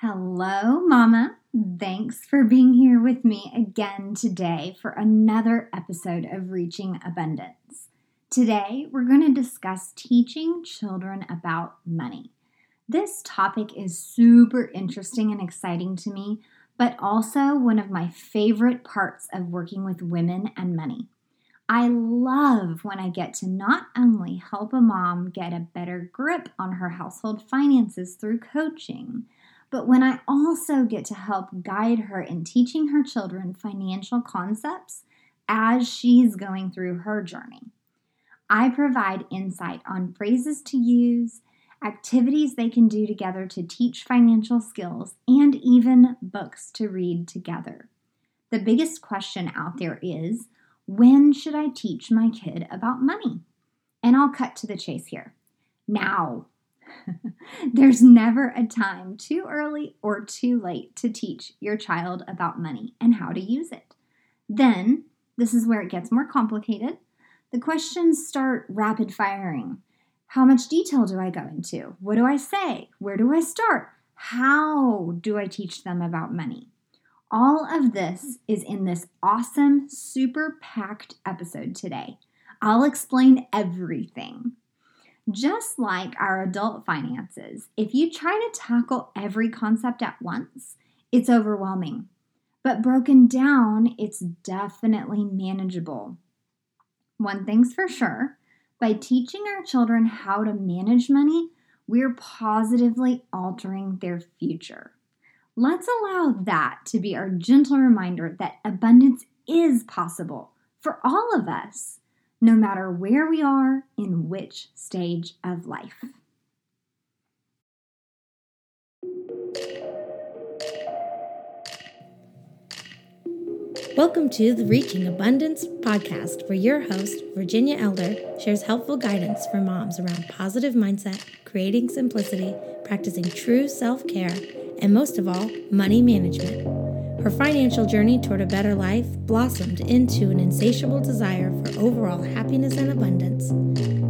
Hello, Mama. Thanks for being here with me again today for another episode of Reaching Abundance. Today, we're going to discuss teaching children about money. This topic is super interesting and exciting to me, but also one of my favorite parts of working with women and money. I love when I get to not only help a mom get a better grip on her household finances through coaching, but when I also get to help guide her in teaching her children financial concepts as she's going through her journey. I provide insight on phrases to use, activities they can do together to teach financial skills, and even books to read together. The biggest question out there is when should I teach my kid about money? And I'll cut to the chase here. Now. There's never a time too early or too late to teach your child about money and how to use it. Then, this is where it gets more complicated. The questions start rapid firing. How much detail do I go into? What do I say? Where do I start? How do I teach them about money? All of this is in this awesome, super packed episode today. I'll explain everything. Just like our adult finances, if you try to tackle every concept at once, it's overwhelming. But broken down, it's definitely manageable. One thing's for sure by teaching our children how to manage money, we're positively altering their future. Let's allow that to be our gentle reminder that abundance is possible for all of us no matter where we are in which stage of life. Welcome to the Reaching Abundance podcast, where your host, Virginia Elder, shares helpful guidance for moms around positive mindset, creating simplicity, practicing true self care, and most of all, money management. Her financial journey toward a better life blossomed into an insatiable desire for overall happiness and abundance.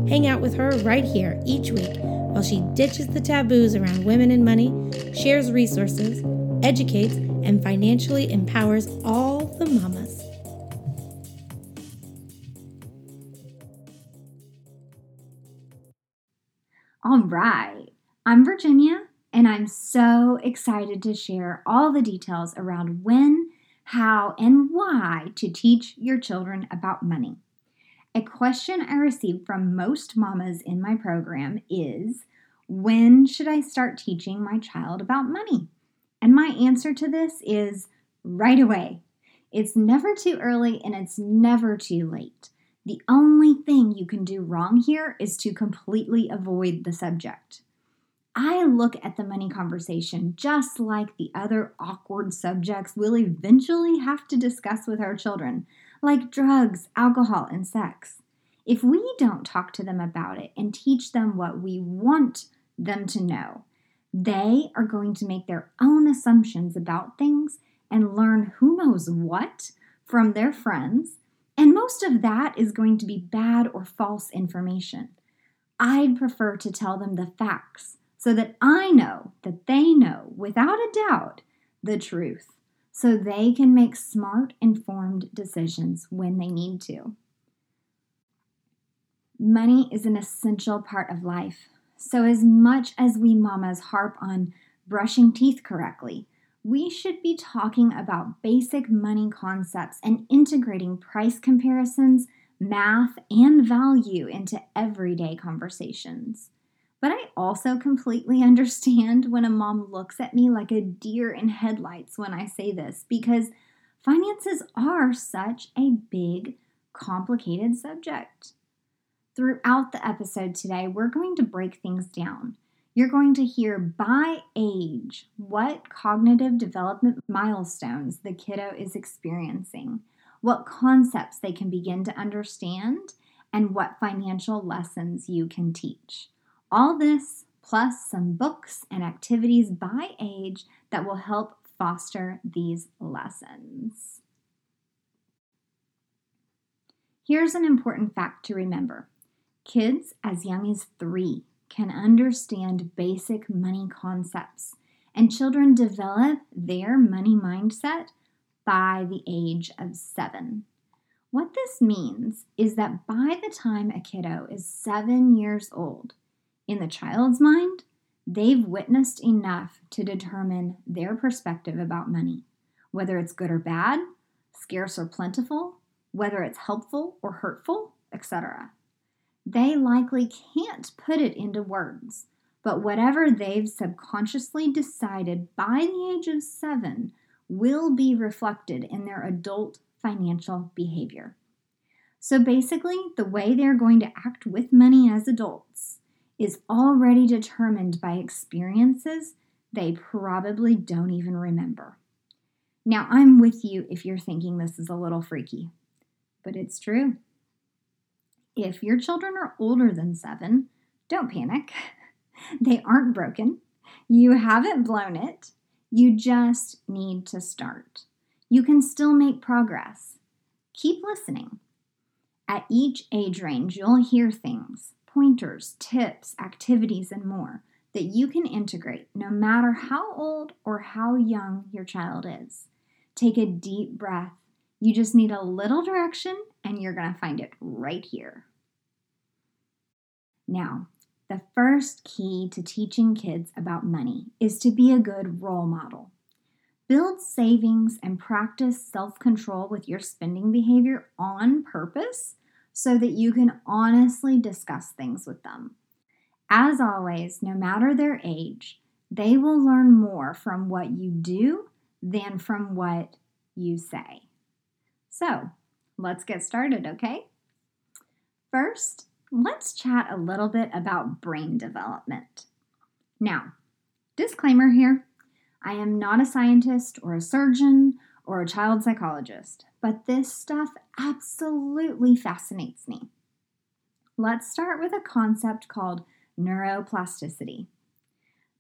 Hang out with her right here each week while she ditches the taboos around women and money, shares resources, educates, and financially empowers all the mamas. All right. I'm Virginia, and I'm so excited to share all the details around when, how, and why to teach your children about money. A question I receive from most mamas in my program is When should I start teaching my child about money? And my answer to this is right away. It's never too early and it's never too late. The only thing you can do wrong here is to completely avoid the subject. I look at the money conversation just like the other awkward subjects we'll eventually have to discuss with our children, like drugs, alcohol, and sex. If we don't talk to them about it and teach them what we want them to know, they are going to make their own assumptions about things and learn who knows what from their friends, and most of that is going to be bad or false information. I'd prefer to tell them the facts so that I know that they know without a doubt the truth, so they can make smart, informed decisions when they need to. Money is an essential part of life. So, as much as we mamas harp on brushing teeth correctly, we should be talking about basic money concepts and integrating price comparisons, math, and value into everyday conversations. But I also completely understand when a mom looks at me like a deer in headlights when I say this because finances are such a big, complicated subject. Throughout the episode today, we're going to break things down. You're going to hear by age what cognitive development milestones the kiddo is experiencing, what concepts they can begin to understand, and what financial lessons you can teach. All this plus some books and activities by age that will help foster these lessons. Here's an important fact to remember kids as young as three can understand basic money concepts and children develop their money mindset by the age of seven. What this means is that by the time a kiddo is seven years old, in the child's mind, they've witnessed enough to determine their perspective about money, whether it's good or bad, scarce or plentiful, whether it's helpful or hurtful, etc. They likely can't put it into words, but whatever they've subconsciously decided by the age of seven will be reflected in their adult financial behavior. So basically, the way they're going to act with money as adults is already determined by experiences they probably don't even remember. Now, I'm with you if you're thinking this is a little freaky, but it's true. If your children are older than seven, don't panic. They aren't broken. You haven't blown it. You just need to start. You can still make progress. Keep listening. At each age range, you'll hear things pointers, tips, activities, and more that you can integrate no matter how old or how young your child is. Take a deep breath. You just need a little direction, and you're going to find it right here. Now, the first key to teaching kids about money is to be a good role model. Build savings and practice self control with your spending behavior on purpose so that you can honestly discuss things with them. As always, no matter their age, they will learn more from what you do than from what you say. So, let's get started, okay? First, let's chat a little bit about brain development. Now, disclaimer here I am not a scientist or a surgeon or a child psychologist, but this stuff absolutely fascinates me. Let's start with a concept called neuroplasticity.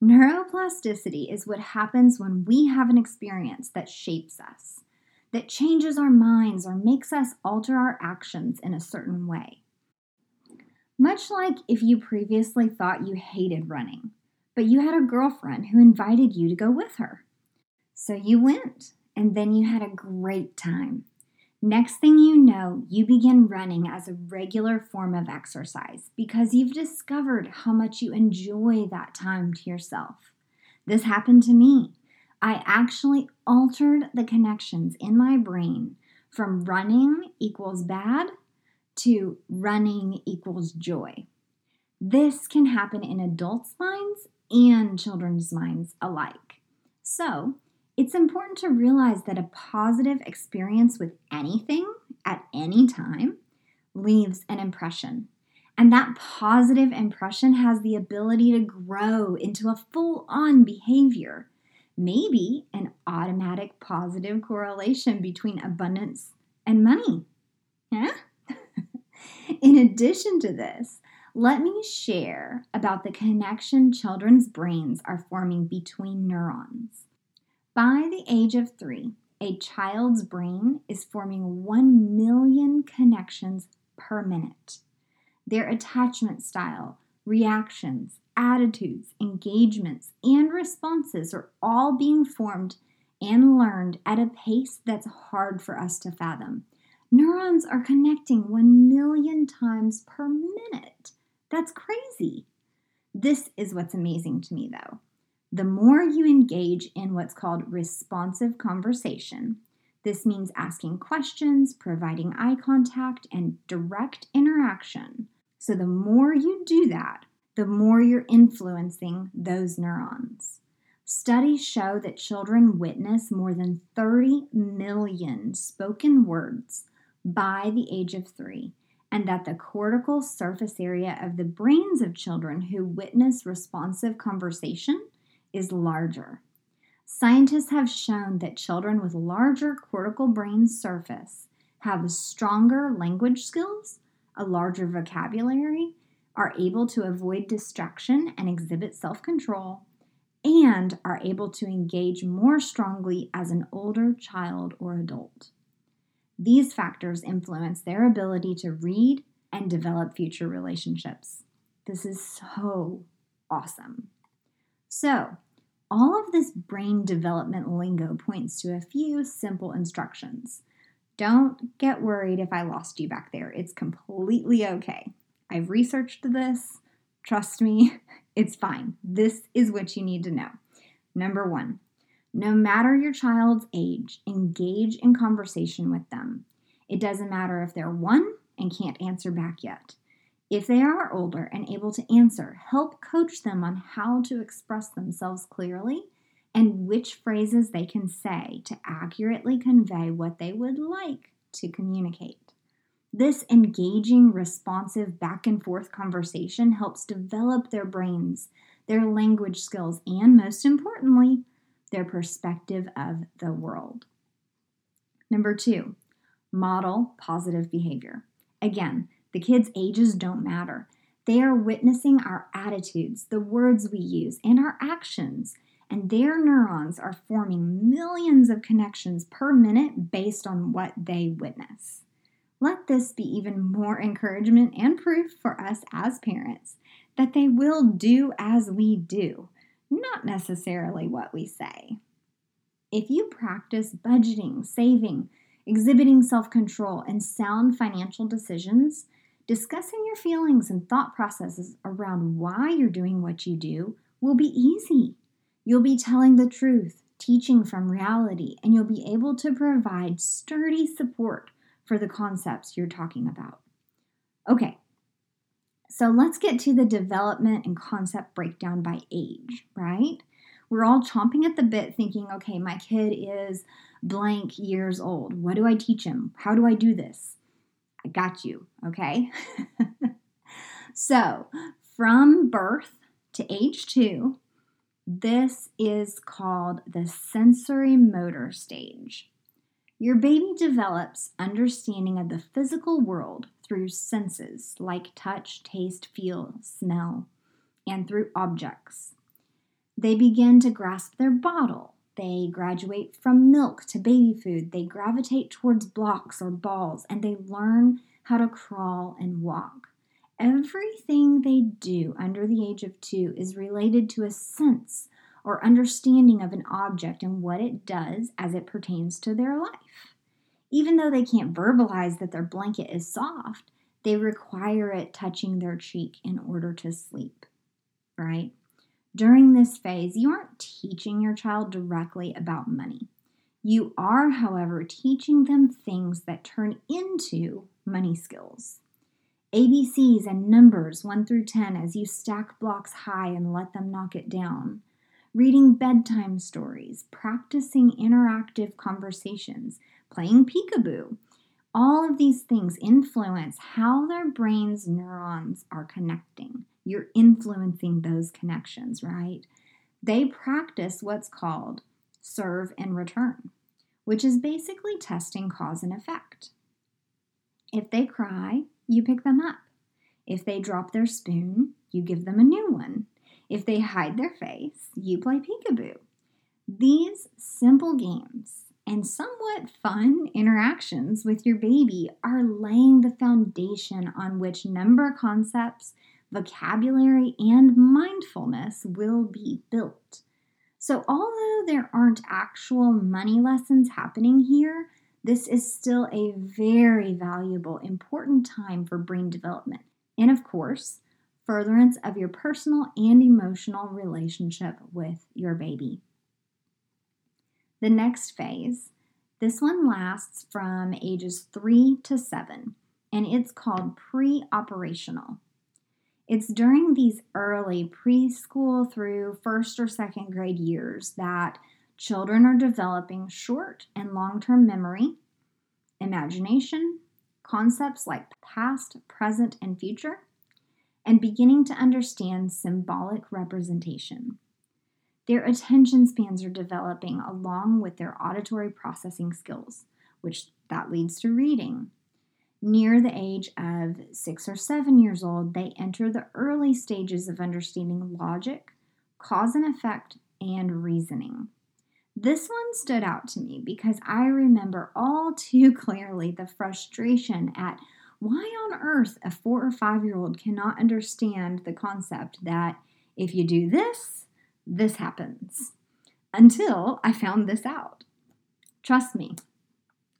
Neuroplasticity is what happens when we have an experience that shapes us, that changes our minds or makes us alter our actions in a certain way. Much like if you previously thought you hated running, but you had a girlfriend who invited you to go with her. So you went, and then you had a great time. Next thing you know, you begin running as a regular form of exercise because you've discovered how much you enjoy that time to yourself. This happened to me. I actually altered the connections in my brain from running equals bad to running equals joy. This can happen in adults' minds and children's minds alike. So, it's important to realize that a positive experience with anything at any time leaves an impression. And that positive impression has the ability to grow into a full on behavior, maybe an automatic positive correlation between abundance and money. Yeah? In addition to this, let me share about the connection children's brains are forming between neurons. By the age of three, a child's brain is forming 1 million connections per minute. Their attachment style, reactions, attitudes, engagements, and responses are all being formed and learned at a pace that's hard for us to fathom. Neurons are connecting 1 million times per minute. That's crazy. This is what's amazing to me, though. The more you engage in what's called responsive conversation, this means asking questions, providing eye contact, and direct interaction. So, the more you do that, the more you're influencing those neurons. Studies show that children witness more than 30 million spoken words by the age of three, and that the cortical surface area of the brains of children who witness responsive conversation is larger. Scientists have shown that children with larger cortical brain surface have stronger language skills, a larger vocabulary, are able to avoid distraction and exhibit self control, and are able to engage more strongly as an older child or adult. These factors influence their ability to read and develop future relationships. This is so awesome. So, All of this brain development lingo points to a few simple instructions. Don't get worried if I lost you back there. It's completely okay. I've researched this. Trust me, it's fine. This is what you need to know. Number one, no matter your child's age, engage in conversation with them. It doesn't matter if they're one and can't answer back yet. If they are older and able to answer, help coach them on how to express themselves clearly and which phrases they can say to accurately convey what they would like to communicate. This engaging, responsive, back and forth conversation helps develop their brains, their language skills, and most importantly, their perspective of the world. Number two, model positive behavior. Again, the kids' ages don't matter. They are witnessing our attitudes, the words we use, and our actions, and their neurons are forming millions of connections per minute based on what they witness. Let this be even more encouragement and proof for us as parents that they will do as we do, not necessarily what we say. If you practice budgeting, saving, exhibiting self control, and sound financial decisions, Discussing your feelings and thought processes around why you're doing what you do will be easy. You'll be telling the truth, teaching from reality, and you'll be able to provide sturdy support for the concepts you're talking about. Okay, so let's get to the development and concept breakdown by age, right? We're all chomping at the bit thinking, okay, my kid is blank years old. What do I teach him? How do I do this? I got you, okay? so, from birth to age two, this is called the sensory motor stage. Your baby develops understanding of the physical world through senses like touch, taste, feel, smell, and through objects. They begin to grasp their bottle. They graduate from milk to baby food. They gravitate towards blocks or balls and they learn how to crawl and walk. Everything they do under the age of two is related to a sense or understanding of an object and what it does as it pertains to their life. Even though they can't verbalize that their blanket is soft, they require it touching their cheek in order to sleep, right? During this phase, you aren't teaching your child directly about money. You are, however, teaching them things that turn into money skills. ABCs and numbers 1 through 10 as you stack blocks high and let them knock it down. Reading bedtime stories, practicing interactive conversations, playing peekaboo. All of these things influence how their brain's neurons are connecting. You're influencing those connections, right? They practice what's called serve and return, which is basically testing cause and effect. If they cry, you pick them up. If they drop their spoon, you give them a new one. If they hide their face, you play peekaboo. These simple games and somewhat fun interactions with your baby are laying the foundation on which number concepts, vocabulary, and mindfulness will be built. So, although there aren't actual money lessons happening here, this is still a very valuable, important time for brain development. And of course, furtherance of your personal and emotional relationship with your baby. The next phase, this one lasts from ages three to seven, and it's called pre operational. It's during these early preschool through first or second grade years that Children are developing short and long term memory, imagination, concepts like past, present, and future, and beginning to understand symbolic representation. Their attention spans are developing along with their auditory processing skills, which that leads to reading. Near the age of six or seven years old, they enter the early stages of understanding logic, cause and effect, and reasoning. This one stood out to me because I remember all too clearly the frustration at why on earth a four or five year old cannot understand the concept that if you do this, this happens. until I found this out. Trust me,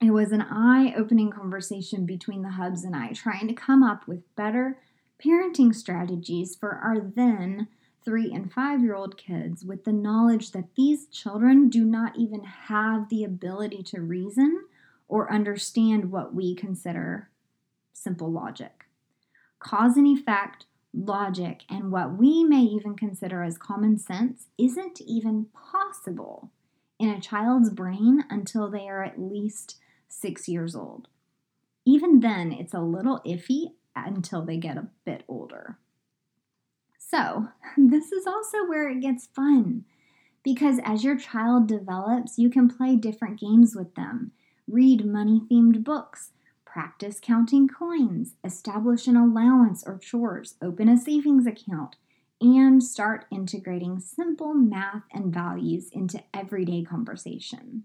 it was an eye opening conversation between the hubs and I, trying to come up with better parenting strategies for our then three and five year old kids with the knowledge that these children do not even have the ability to reason or understand what we consider simple logic. Cause and effect, logic, and what we may even consider as common sense isn't even possible in a child's brain until they are at least six years old. Even then, it's a little iffy until they get a bit older. So, this is also where it gets fun because as your child develops, you can play different games with them, read money themed books, practice counting coins, establish an allowance or chores, open a savings account, and start integrating simple math and values into everyday conversation.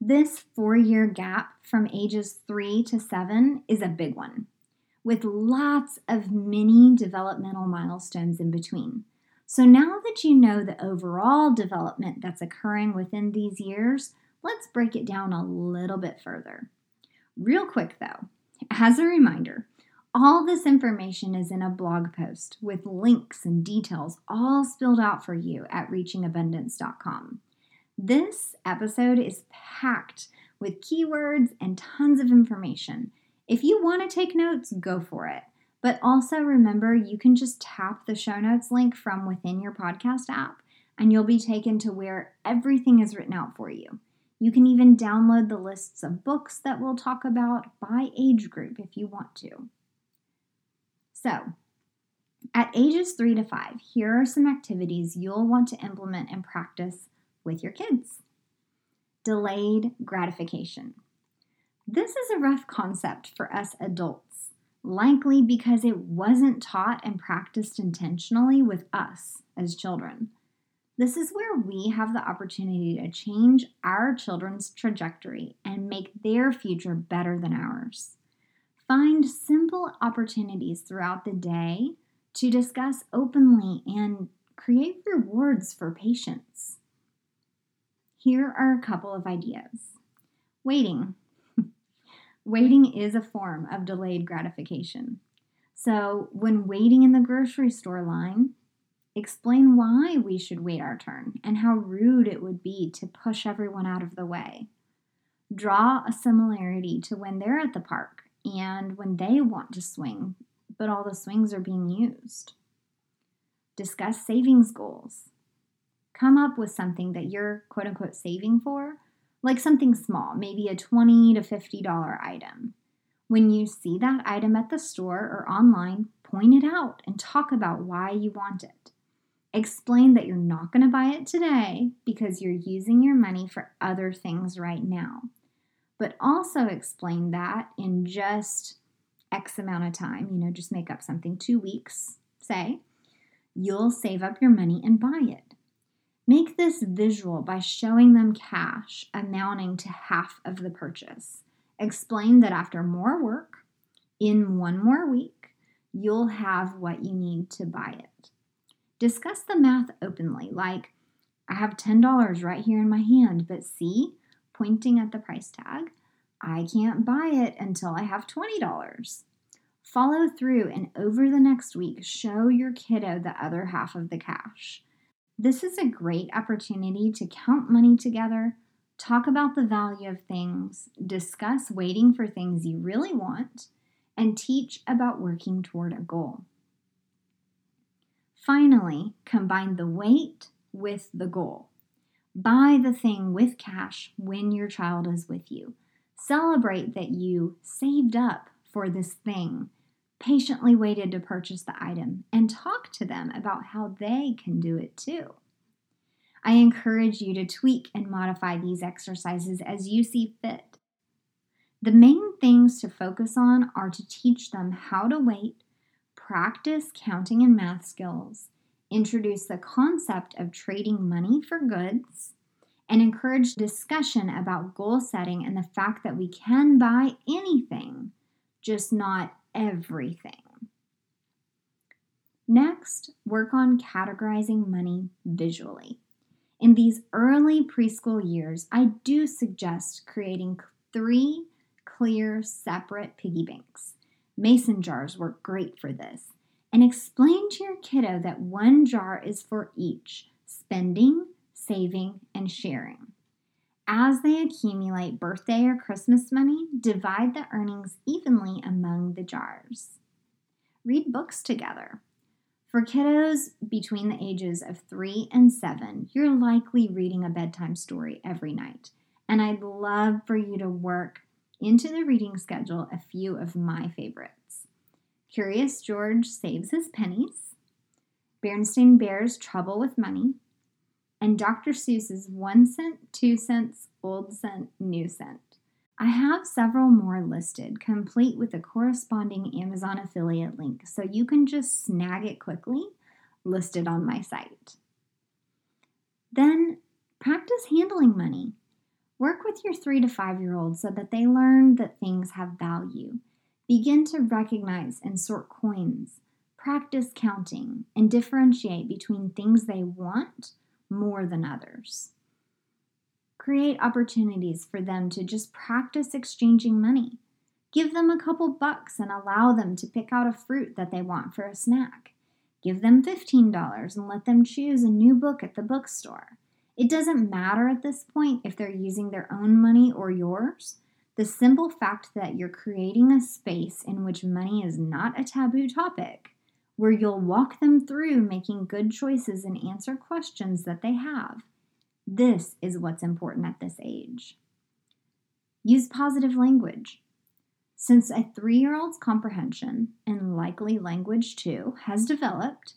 This four year gap from ages three to seven is a big one, with lots of mini developmental milestones in between. So now that you know the overall development that's occurring within these years, let's break it down a little bit further. Real quick though, as a reminder, all this information is in a blog post with links and details all spilled out for you at reachingabundance.com. This episode is packed with keywords and tons of information. If you want to take notes, go for it. But also remember, you can just tap the show notes link from within your podcast app and you'll be taken to where everything is written out for you. You can even download the lists of books that we'll talk about by age group if you want to. So, at ages three to five, here are some activities you'll want to implement and practice with your kids. Delayed gratification. This is a rough concept for us adults, likely because it wasn't taught and practiced intentionally with us as children. This is where we have the opportunity to change our children's trajectory and make their future better than ours. Find simple opportunities throughout the day to discuss openly and create rewards for patience. Here are a couple of ideas. Waiting. waiting is a form of delayed gratification. So, when waiting in the grocery store line, explain why we should wait our turn and how rude it would be to push everyone out of the way. Draw a similarity to when they're at the park and when they want to swing, but all the swings are being used. Discuss savings goals come up with something that you're quote unquote saving for, like something small, maybe a 20 to $50 item. When you see that item at the store or online, point it out and talk about why you want it. Explain that you're not going to buy it today because you're using your money for other things right now. But also explain that in just X amount of time, you know, just make up something, two weeks, say, you'll save up your money and buy it. Make this visual by showing them cash amounting to half of the purchase. Explain that after more work, in one more week, you'll have what you need to buy it. Discuss the math openly, like, I have $10 right here in my hand, but see, pointing at the price tag, I can't buy it until I have $20. Follow through and over the next week, show your kiddo the other half of the cash. This is a great opportunity to count money together, talk about the value of things, discuss waiting for things you really want, and teach about working toward a goal. Finally, combine the wait with the goal. Buy the thing with cash when your child is with you. Celebrate that you saved up for this thing, patiently waited to purchase the item, and talk to them about how they can do it too. I encourage you to tweak and modify these exercises as you see fit. The main things to focus on are to teach them how to wait, practice counting and math skills, introduce the concept of trading money for goods, and encourage discussion about goal setting and the fact that we can buy anything, just not everything. Next, work on categorizing money visually. In these early preschool years, I do suggest creating three clear, separate piggy banks. Mason jars work great for this. And explain to your kiddo that one jar is for each spending, saving, and sharing. As they accumulate birthday or Christmas money, divide the earnings evenly among the jars. Read books together. For kiddos between the ages of three and seven, you're likely reading a bedtime story every night. And I'd love for you to work into the reading schedule a few of my favorites. Curious George Saves His Pennies, Berenstain Bears Trouble with Money, and Dr. Seuss's One Cent, Two Cents, Old Cent, New Cent. I have several more listed, complete with a corresponding Amazon affiliate link, so you can just snag it quickly, listed on my site. Then practice handling money. Work with your three to five year olds so that they learn that things have value. Begin to recognize and sort coins. Practice counting and differentiate between things they want more than others create opportunities for them to just practice exchanging money. Give them a couple bucks and allow them to pick out a fruit that they want for a snack. Give them $15 and let them choose a new book at the bookstore. It doesn't matter at this point if they're using their own money or yours. The simple fact that you're creating a space in which money is not a taboo topic, where you'll walk them through making good choices and answer questions that they have this is what's important at this age. Use positive language. Since a three year old's comprehension, and likely language too, has developed,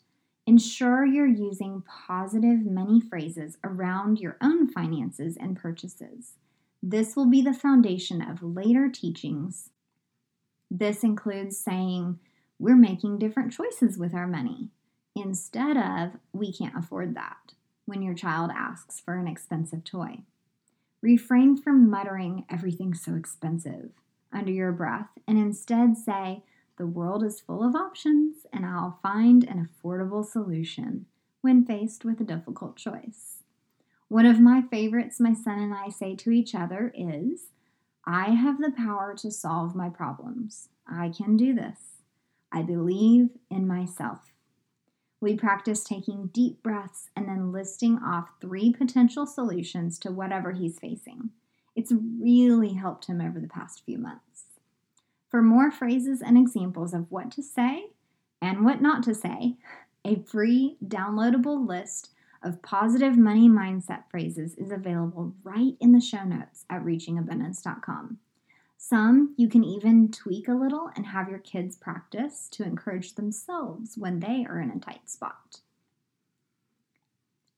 ensure you're using positive many phrases around your own finances and purchases. This will be the foundation of later teachings. This includes saying, We're making different choices with our money, instead of, We can't afford that when your child asks for an expensive toy. Refrain from muttering, everything's so expensive, under your breath, and instead say, the world is full of options, and I'll find an affordable solution when faced with a difficult choice. One of my favorites my son and I say to each other is, I have the power to solve my problems. I can do this. I believe in myself. We practice taking deep breaths and then listing off three potential solutions to whatever he's facing. It's really helped him over the past few months. For more phrases and examples of what to say and what not to say, a free downloadable list of positive money mindset phrases is available right in the show notes at reachingabundance.com. Some you can even tweak a little and have your kids practice to encourage themselves when they are in a tight spot.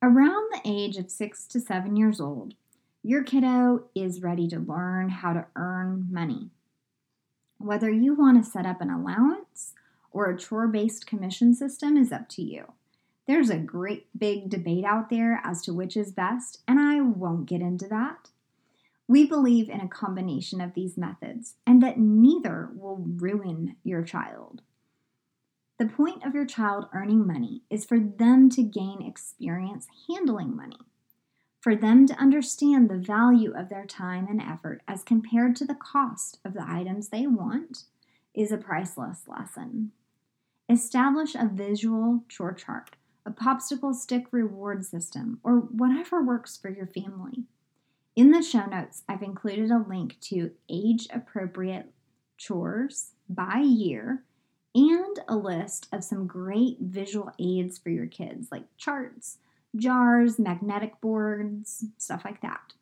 Around the age of six to seven years old, your kiddo is ready to learn how to earn money. Whether you want to set up an allowance or a chore based commission system is up to you. There's a great big debate out there as to which is best, and I won't get into that. We believe in a combination of these methods and that neither will ruin your child. The point of your child earning money is for them to gain experience handling money, for them to understand the value of their time and effort as compared to the cost of the items they want is a priceless lesson. Establish a visual chore chart, a popsicle stick reward system, or whatever works for your family. In the show notes, I've included a link to age appropriate chores by year and a list of some great visual aids for your kids, like charts, jars, magnetic boards, stuff like that.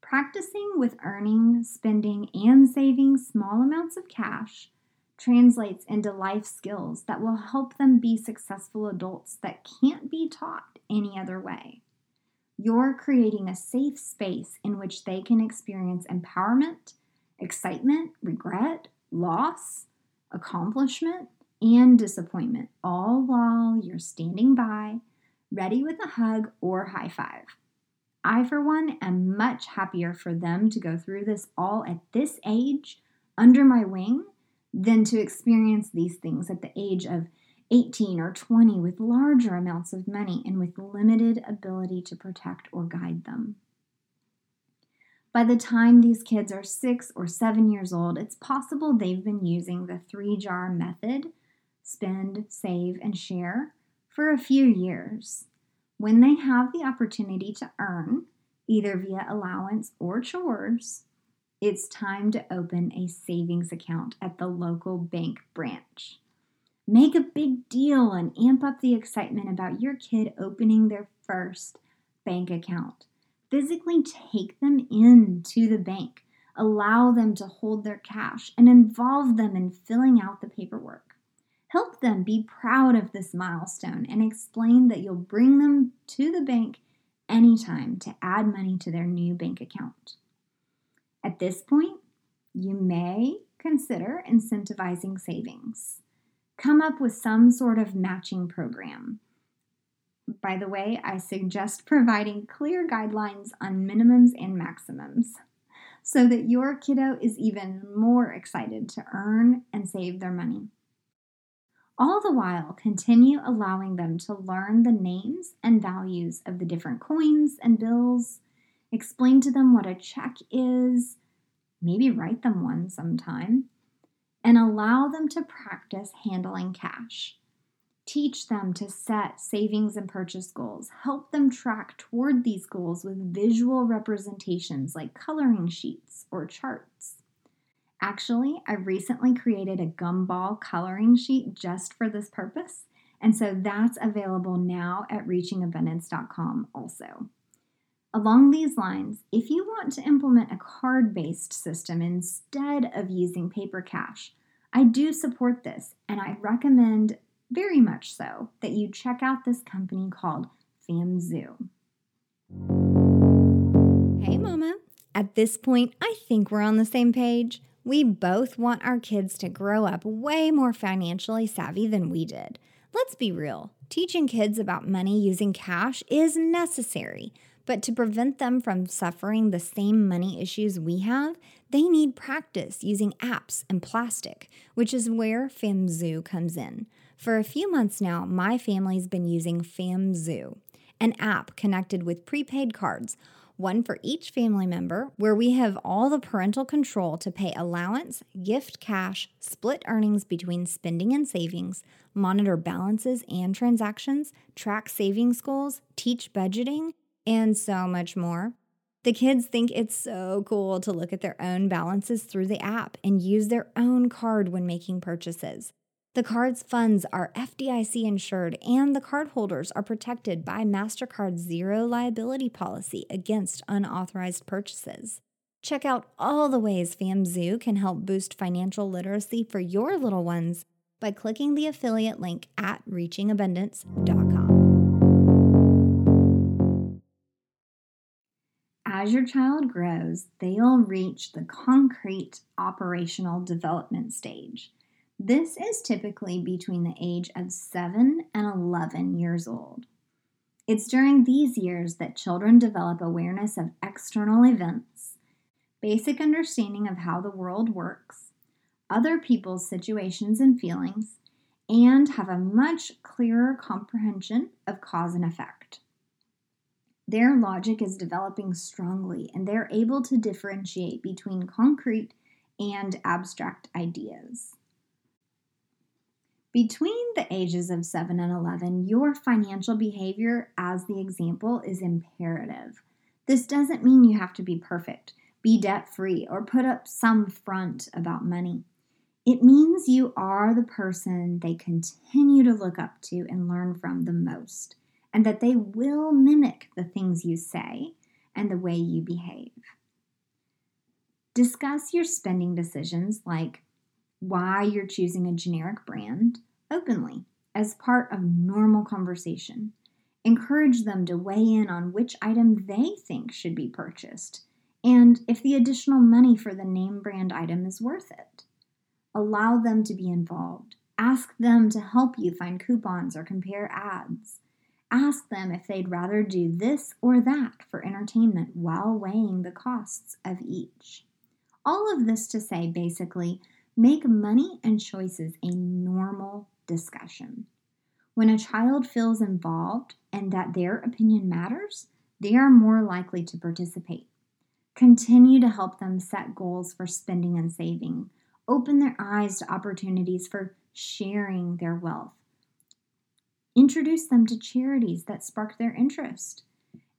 Practicing with earning, spending, and saving small amounts of cash translates into life skills that will help them be successful adults that can't be taught any other way. You're creating a safe space in which they can experience empowerment, excitement, regret, loss, accomplishment, and disappointment, all while you're standing by, ready with a hug or high five. I, for one, am much happier for them to go through this all at this age under my wing than to experience these things at the age of 18 or 20 with larger amounts of money and with limited ability to protect or guide them. By the time these kids are six or seven years old, it's possible they've been using the three jar method spend, save, and share for a few years. When they have the opportunity to earn, either via allowance or chores, it's time to open a savings account at the local bank branch. Make a big deal and amp up the excitement about your kid opening their first bank account. Physically take them into the bank, allow them to hold their cash, and involve them in filling out the paperwork. Help them be proud of this milestone and explain that you'll bring them to the bank anytime to add money to their new bank account. At this point, you may consider incentivizing savings. Come up with some sort of matching program. By the way, I suggest providing clear guidelines on minimums and maximums so that your kiddo is even more excited to earn and save their money. All the while, continue allowing them to learn the names and values of the different coins and bills. Explain to them what a check is, maybe write them one sometime, and allow them to practice handling cash. Teach them to set savings and purchase goals. Help them track toward these goals with visual representations like coloring sheets or charts. Actually, I recently created a gumball coloring sheet just for this purpose, and so that's available now at reachingabundance.com also. Along these lines, if you want to implement a card based system instead of using paper cash, I do support this and I recommend very much so that you check out this company called FamZoo. Hey, Mama. At this point, I think we're on the same page. We both want our kids to grow up way more financially savvy than we did. Let's be real teaching kids about money using cash is necessary, but to prevent them from suffering the same money issues we have, they need practice using apps and plastic, which is where FamZoo comes in. For a few months now, my family's been using FamZoo, an app connected with prepaid cards, one for each family member, where we have all the parental control to pay allowance, gift cash, split earnings between spending and savings, monitor balances and transactions, track savings goals, teach budgeting, and so much more. The kids think it's so cool to look at their own balances through the app and use their own card when making purchases. The card's funds are FDIC insured, and the cardholders are protected by MasterCard's zero liability policy against unauthorized purchases. Check out all the ways FamZoo can help boost financial literacy for your little ones by clicking the affiliate link at reachingabundance.com. As your child grows, they'll reach the concrete operational development stage. This is typically between the age of 7 and 11 years old. It's during these years that children develop awareness of external events, basic understanding of how the world works, other people's situations and feelings, and have a much clearer comprehension of cause and effect. Their logic is developing strongly, and they're able to differentiate between concrete and abstract ideas. Between the ages of 7 and 11, your financial behavior, as the example, is imperative. This doesn't mean you have to be perfect, be debt free, or put up some front about money. It means you are the person they continue to look up to and learn from the most and that they will mimic the things you say and the way you behave. Discuss your spending decisions, like why you're choosing a generic brand, openly as part of normal conversation. Encourage them to weigh in on which item they think should be purchased and if the additional money for the name brand item is worth it. Allow them to be involved. Ask them to help you find coupons or compare ads. Ask them if they'd rather do this or that for entertainment while weighing the costs of each. All of this to say basically, make money and choices a normal discussion. When a child feels involved and that their opinion matters, they are more likely to participate. Continue to help them set goals for spending and saving. Open their eyes to opportunities for sharing their wealth. Introduce them to charities that spark their interest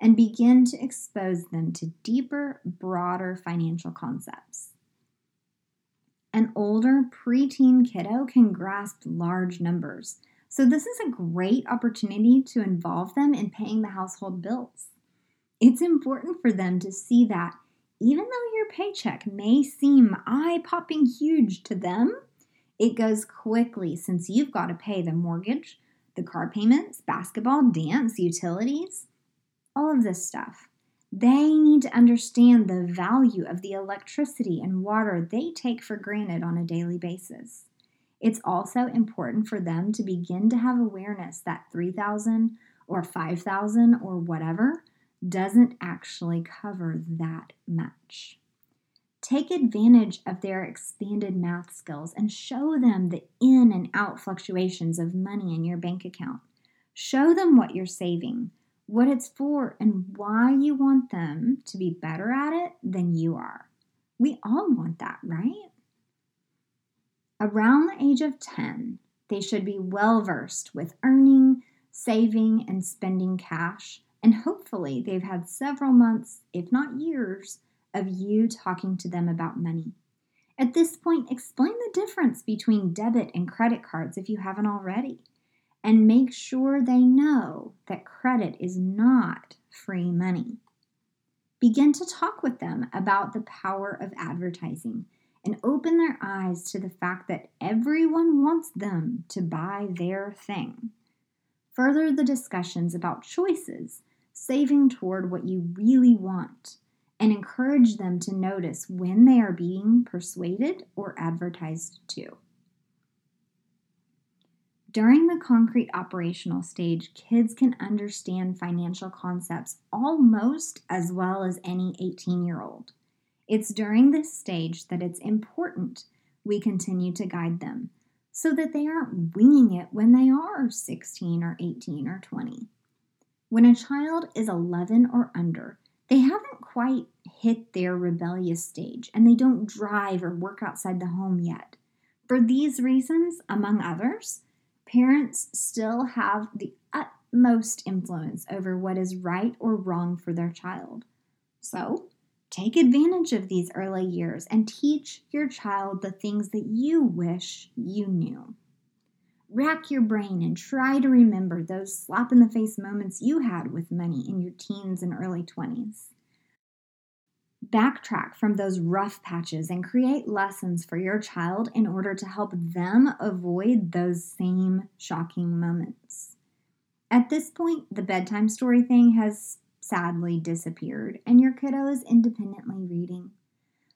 and begin to expose them to deeper, broader financial concepts. An older preteen kiddo can grasp large numbers, so this is a great opportunity to involve them in paying the household bills. It's important for them to see that even though your paycheck may seem eye popping huge to them, it goes quickly since you've got to pay the mortgage, the car payments, basketball, dance, utilities, all of this stuff. They need to understand the value of the electricity and water they take for granted on a daily basis. It's also important for them to begin to have awareness that 3000 or 5000 or whatever doesn't actually cover that much. Take advantage of their expanded math skills and show them the in and out fluctuations of money in your bank account. Show them what you're saving, what it's for, and why you want them to be better at it than you are. We all want that, right? Around the age of 10, they should be well versed with earning, saving, and spending cash and hopefully, they've had several months, if not years, of you talking to them about money. At this point, explain the difference between debit and credit cards if you haven't already, and make sure they know that credit is not free money. Begin to talk with them about the power of advertising and open their eyes to the fact that everyone wants them to buy their thing. Further the discussions about choices saving toward what you really want, and encourage them to notice when they are being persuaded or advertised to. During the concrete operational stage, kids can understand financial concepts almost as well as any 18 year old. It's during this stage that it's important we continue to guide them so that they aren't winging it when they are 16 or 18 or 20. When a child is 11 or under, they haven't quite hit their rebellious stage and they don't drive or work outside the home yet. For these reasons, among others, parents still have the utmost influence over what is right or wrong for their child. So, take advantage of these early years and teach your child the things that you wish you knew. Rack your brain and try to remember those slap in the face moments you had with money in your teens and early 20s. Backtrack from those rough patches and create lessons for your child in order to help them avoid those same shocking moments. At this point, the bedtime story thing has sadly disappeared, and your kiddo is independently reading.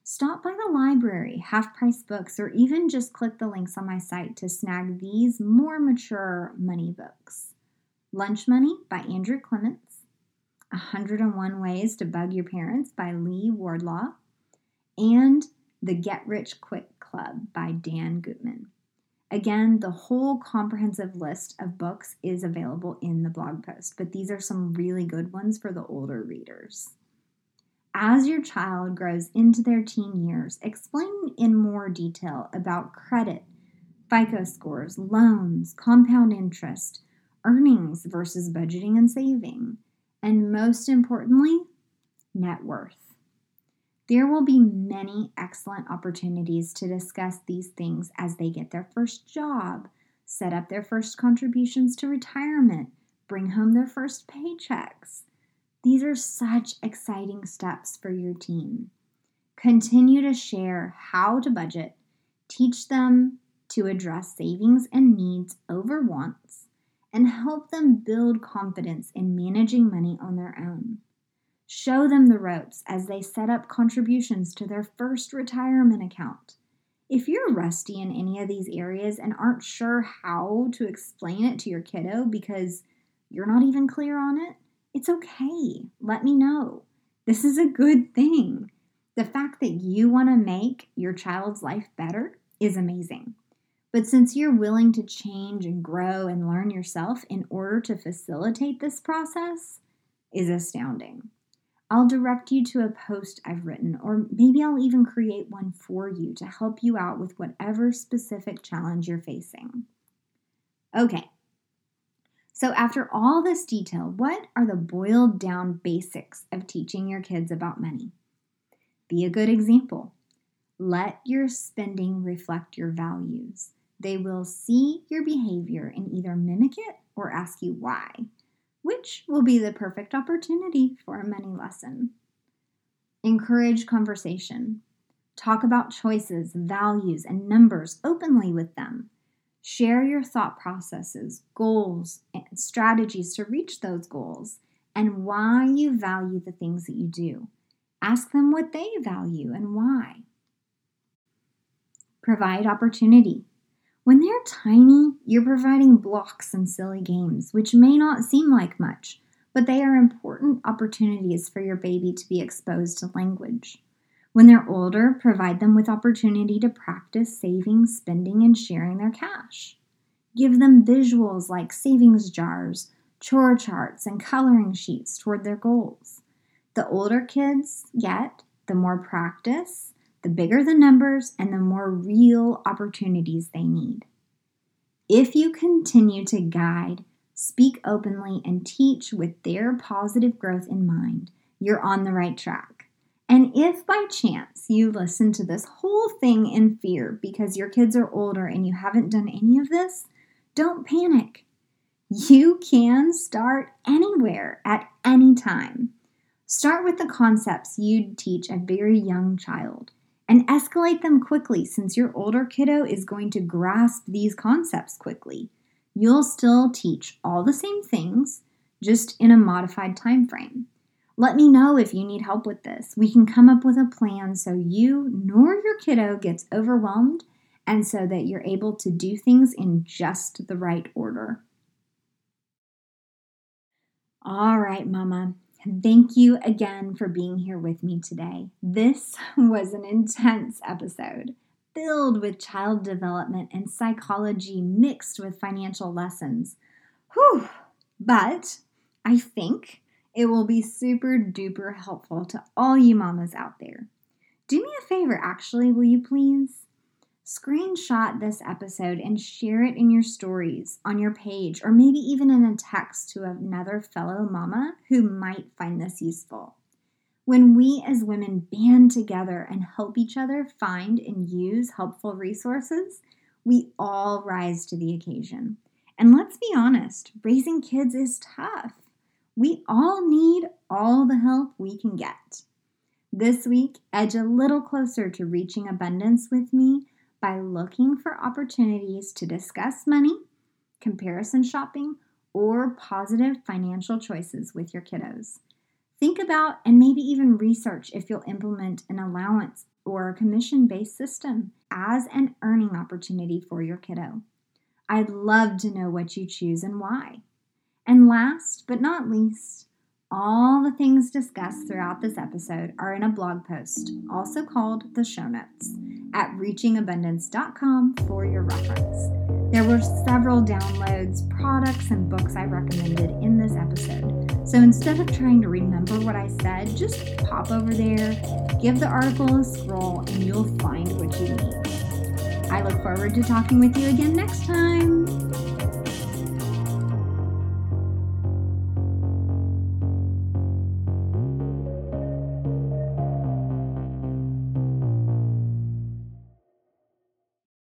Stop by the library, half price books, or even just click the links on my site to snag these more mature money books Lunch Money by Andrew Clements, 101 Ways to Bug Your Parents by Lee Wardlaw, and The Get Rich Quick Club by Dan Gutman. Again, the whole comprehensive list of books is available in the blog post, but these are some really good ones for the older readers. As your child grows into their teen years, explain in more detail about credit, FICO scores, loans, compound interest, earnings versus budgeting and saving, and most importantly, net worth. There will be many excellent opportunities to discuss these things as they get their first job, set up their first contributions to retirement, bring home their first paychecks, these are such exciting steps for your team. Continue to share how to budget, teach them to address savings and needs over wants, and help them build confidence in managing money on their own. Show them the ropes as they set up contributions to their first retirement account. If you're rusty in any of these areas and aren't sure how to explain it to your kiddo because you're not even clear on it, it's okay. Let me know. This is a good thing. The fact that you want to make your child's life better is amazing. But since you're willing to change and grow and learn yourself in order to facilitate this process, is astounding. I'll direct you to a post I've written, or maybe I'll even create one for you to help you out with whatever specific challenge you're facing. Okay, so after all this detail, what are the boiled down basics of teaching your kids about money? Be a good example. Let your spending reflect your values. They will see your behavior and either mimic it or ask you why which will be the perfect opportunity for a money lesson. Encourage conversation. Talk about choices, values, and numbers openly with them. Share your thought processes, goals, and strategies to reach those goals, and why you value the things that you do. Ask them what they value and why. Provide opportunity. When they're tiny, you're providing blocks and silly games, which may not seem like much, but they are important opportunities for your baby to be exposed to language. When they're older, provide them with opportunity to practice saving, spending, and sharing their cash. Give them visuals like savings jars, chore charts, and coloring sheets toward their goals. The older kids get, the more practice, the bigger the numbers and the more real opportunities they need. If you continue to guide, speak openly, and teach with their positive growth in mind, you're on the right track. And if by chance you listen to this whole thing in fear because your kids are older and you haven't done any of this, don't panic. You can start anywhere at any time. Start with the concepts you'd teach a very young child and escalate them quickly since your older kiddo is going to grasp these concepts quickly. You'll still teach all the same things, just in a modified time frame. Let me know if you need help with this. We can come up with a plan so you nor your kiddo gets overwhelmed and so that you're able to do things in just the right order. All right, Mama. Thank you again for being here with me today. This was an intense episode filled with child development and psychology mixed with financial lessons. Whew! But I think it will be super duper helpful to all you mamas out there. Do me a favor, actually, will you please? Screenshot this episode and share it in your stories on your page, or maybe even in a text to another fellow mama who might find this useful. When we as women band together and help each other find and use helpful resources, we all rise to the occasion. And let's be honest, raising kids is tough. We all need all the help we can get. This week, edge a little closer to reaching abundance with me by looking for opportunities to discuss money, comparison shopping, or positive financial choices with your kiddos. Think about and maybe even research if you'll implement an allowance or a commission based system as an earning opportunity for your kiddo. I'd love to know what you choose and why. And last but not least, all the things discussed throughout this episode are in a blog post, also called the show notes, at reachingabundance.com for your reference. There were several downloads, products, and books I recommended in this episode. So instead of trying to remember what I said, just pop over there, give the article a scroll, and you'll find what you need. I look forward to talking with you again next time.